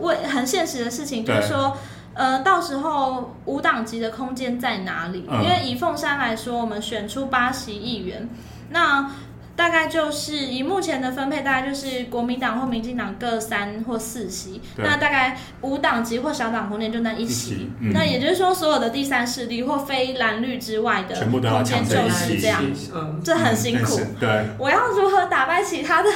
为很现实的事情，对就是说，呃，到时候五党籍的空间在哪里？嗯、因为以凤山来说，我们选出八席议员，那。大概就是以目前的分配，大概就是国民党或民进党各三或四席，那大概五党籍或小党空间就那一席。嗯、那也就是说，所有的第三势力或非蓝绿之外的空间就是这样，嗯、这很辛苦。嗯、对，我要如何打败其他的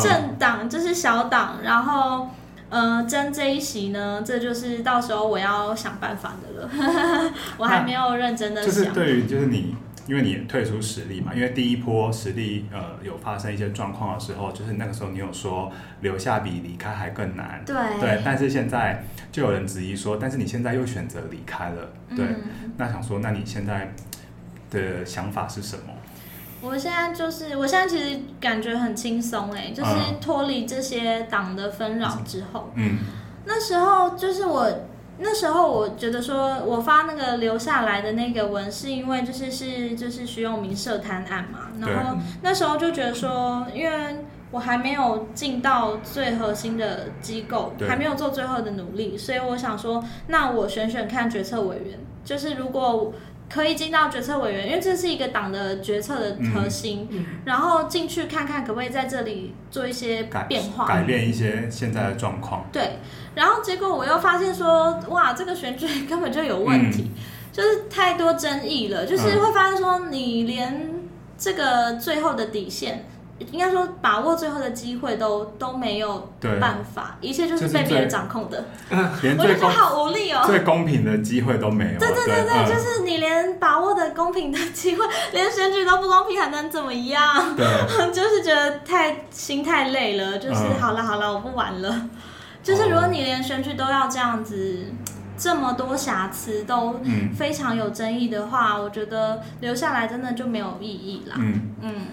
政党，就是小党，然后呃争这一席呢？这就是到时候我要想办法的了。[LAUGHS] 我还没有认真的想。就是对于就是你。因为你退出实力嘛，因为第一波实力呃有发生一些状况的时候，就是那个时候你有说留下比离开还更难，对对，但是现在就有人质疑说，但是你现在又选择离开了，对，嗯、那想说，那你现在的想法是什么？我现在就是，我现在其实感觉很轻松哎，就是脱离这些党的纷扰之后，嗯，那时候就是我。那时候我觉得说，我发那个留下来的那个文，是因为就是是就是徐永明涉贪案嘛。然后那时候就觉得说，因为我还没有进到最核心的机构，还没有做最后的努力，所以我想说，那我选选看决策委员，就是如果可以进到决策委员，因为这是一个党的决策的核心，然后进去看看可不可以在这里做一些变化，改变一些现在的状况。对。然后结果我又发现说，哇，这个选举 [LAUGHS] 根本就有问题，嗯、就是太多争议了，就是会发现说，你连这个最后的底线，嗯、应该说把握最后的机会都都没有办法，一切就是被别人掌控的。[LAUGHS] 我觉得好无力哦，最公平的机会都没有。对对对对，对就是你连把握的公平的机会，[LAUGHS] 连选举都不公平，还能怎么样？对，[LAUGHS] 就是觉得太心太累了，就是、嗯、好了好了，我不玩了。就是如果你连选举都要这样子，这么多瑕疵都非常有争议的话，嗯、我觉得留下来真的就没有意义啦。嗯嗯。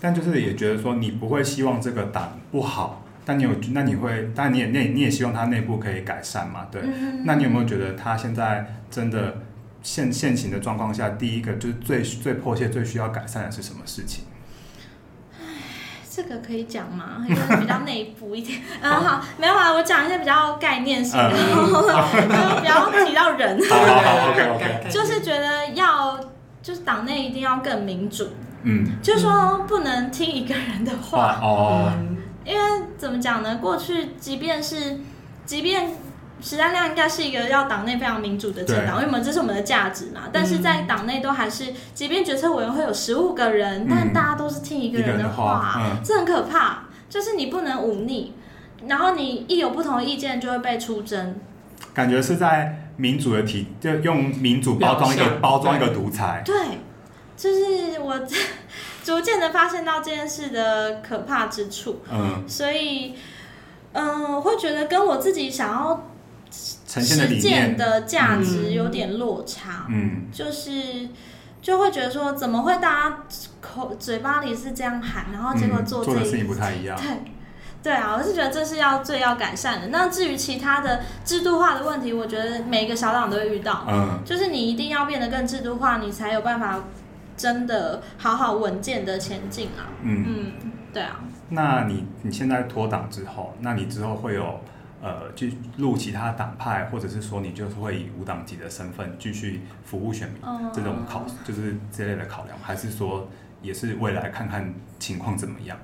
但就是也觉得说，你不会希望这个党不好，但你有，那你会，但你也，内你也希望它内部可以改善嘛？对。嗯、那你有没有觉得它现在真的现现行的状况下，第一个就是最最迫切、最需要改善的是什么事情？这个可以讲吗？就是比较内部一点。[LAUGHS] 嗯，好，没有啊，我讲一些比较概念性的，就 [LAUGHS] 不要提到人。[LAUGHS] 就是觉得要，就是党内一定要更民主。嗯，就是说不能听一个人的话。哦。因为怎么讲呢？过去即便是，即便时代力量应该是一个要党内非常民主的政党，因为我们这是我们的价值嘛。但是在党内都还是，即便决策委员会有十五个人，嗯、但大家都是听一个人的话，的话嗯、这很可怕。就是你不能忤逆，然后你一有不同的意见就会被出征。感觉是在民主的体，就用民主包装一个包装一个独裁。对，就是我逐渐的发现到这件事的可怕之处。嗯，所以，嗯，我会觉得跟我自己想要实践的价值有点落差。嗯，就是就会觉得说，怎么会大家口嘴巴里是这样喊，然后结果做做的事情不太一样。对。对啊，我是觉得这是要最要改善的。那至于其他的制度化的问题，我觉得每一个小党都会遇到。嗯，就是你一定要变得更制度化，你才有办法真的好好稳健的前进啊。嗯嗯，对啊。那你你现在脱党之后，那你之后会有呃去入其他党派，或者是说你就是会以无党籍的身份继续服务选民、嗯、这种考，就是这类的考量，还是说也是未来看看情况怎么样？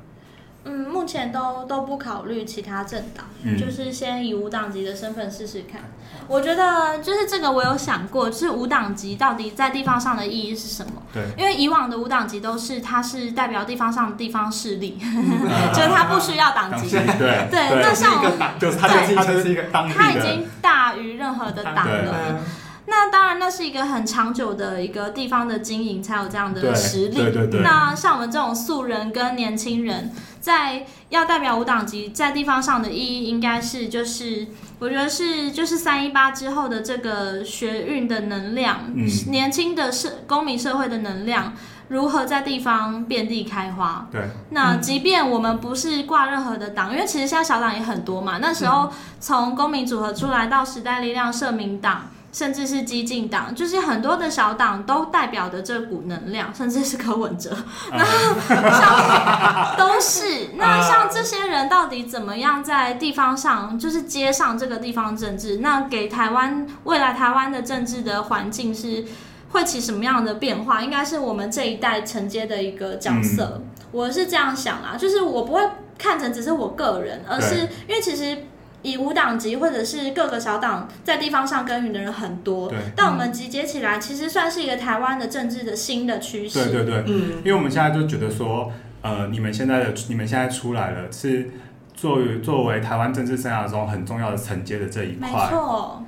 嗯，目前都都不考虑其他政党，嗯、就是先以无党籍的身份试试看。我觉得就是这个，我有想过，就是无党籍到底在地方上的意义是什么？对，因为以往的无党籍都是它是代表地方上的地方势力，嗯、[LAUGHS] 就是它不需要党籍。对对，那像我们就是他就是一个当地的，他已经大于任何的党了。那当然，那是一个很长久的一个地方的经营，才有这样的实力。对对对对。那像我们这种素人跟年轻人，在要代表无党籍在地方上的意义，应该是就是，我觉得是就是三一八之后的这个学运的能量，嗯、年轻的社公民社会的能量，如何在地方遍地开花。对。那即便我们不是挂任何的党，因为其实现在小党也很多嘛。那时候从公民组合出来到时代力量、社民党。甚至是激进党，就是很多的小党都代表的这股能量，甚至是柯文哲，那 [LAUGHS] 像都是。那像这些人到底怎么样在地方上，就是接上这个地方政治？那给台湾未来台湾的政治的环境是会起什么样的变化？应该是我们这一代承接的一个角色。嗯、我是这样想啊，就是我不会看成只是我个人，而是因为其实。以无党籍或者是各个小党在地方上耕耘的人很多，对，但我们集结起来，其实算是一个台湾的政治的新的趋势。对对对，嗯，因为我们现在就觉得说，呃，你们现在的你们现在出来了，是作为作为台湾政治生涯中很重要的承接的这一块。没错，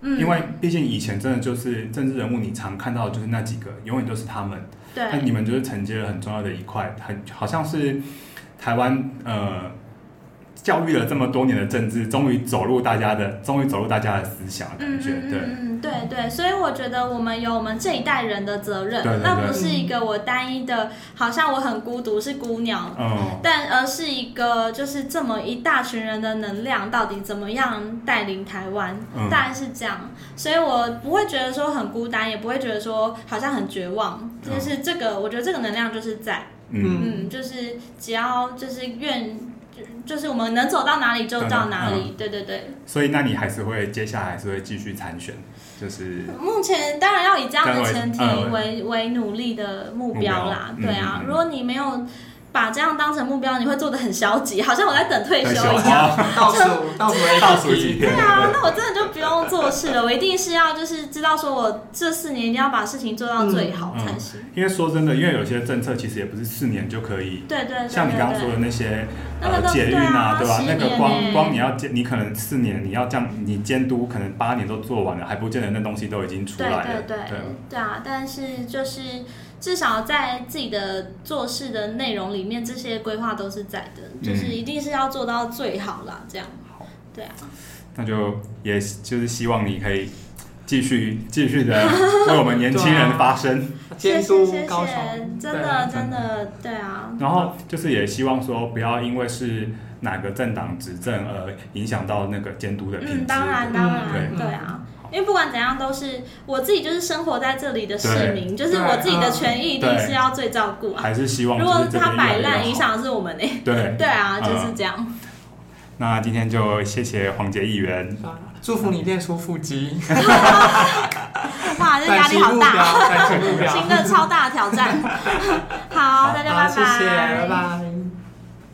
嗯，因为毕竟以前真的就是政治人物，你常看到的就是那几个，永远都是他们。对，那你们就是承接了很重要的一块，很好像是台湾呃。教育了这么多年的政治，终于走入大家的，终于走入大家的思想的感觉，嗯、对，嗯，对对，所以我觉得我们有我们这一代人的责任，对对对，那不是一个我单一的，好像我很孤独是孤鸟，嗯，但而是一个就是这么一大群人的能量，到底怎么样带领台湾，嗯、大概是这样，所以我不会觉得说很孤单，也不会觉得说好像很绝望，就是这个，我觉得这个能量就是在，嗯，嗯，就是只要就是愿。就是我们能走到哪里就到哪里，对对对。所以，那你还是会接下来还是会继续参选？就是目前当然要以这样的前提为为努力的目标啦，对啊。如果你没有。把这样当成目标，你会做的很消极，好像我在等退休一样。倒数倒数倒数几天？对啊，那我真的就不用做事了。我一定是要就是知道说，我这四年一定要把事情做到最好才行。因为说真的，因为有些政策其实也不是四年就可以。对对。像你刚刚说的那些呃捷运啊，对吧？那个光光你要监，你可能四年你要这样，你监督可能八年都做完了，还不见得那东西都已经出来了。对对对。对啊，但是就是。至少在自己的做事的内容里面，这些规划都是在的，嗯、就是一定是要做到最好啦。这样。好，对啊，那就也就是希望你可以继续继续的 [LAUGHS] 为我们年轻人发声，监督谢谢，真的真的对啊。然后就是也希望说，不要因为是哪个政党执政而影响到那个监督的品质。嗯，当然当然，对，对啊。因为不管怎样，都是我自己，就是生活在这里的市民，就是我自己的权益一定是要最照顾啊。还是希望，如果他摆烂，影响的是我们呢？对 [LAUGHS] 对啊，就是这样。那今天就谢谢黄杰议员，祝福你练出腹肌。[LAUGHS] 哇，这压力好大，新的 [LAUGHS] 超大挑战。好，大家拜拜，谢谢，拜拜。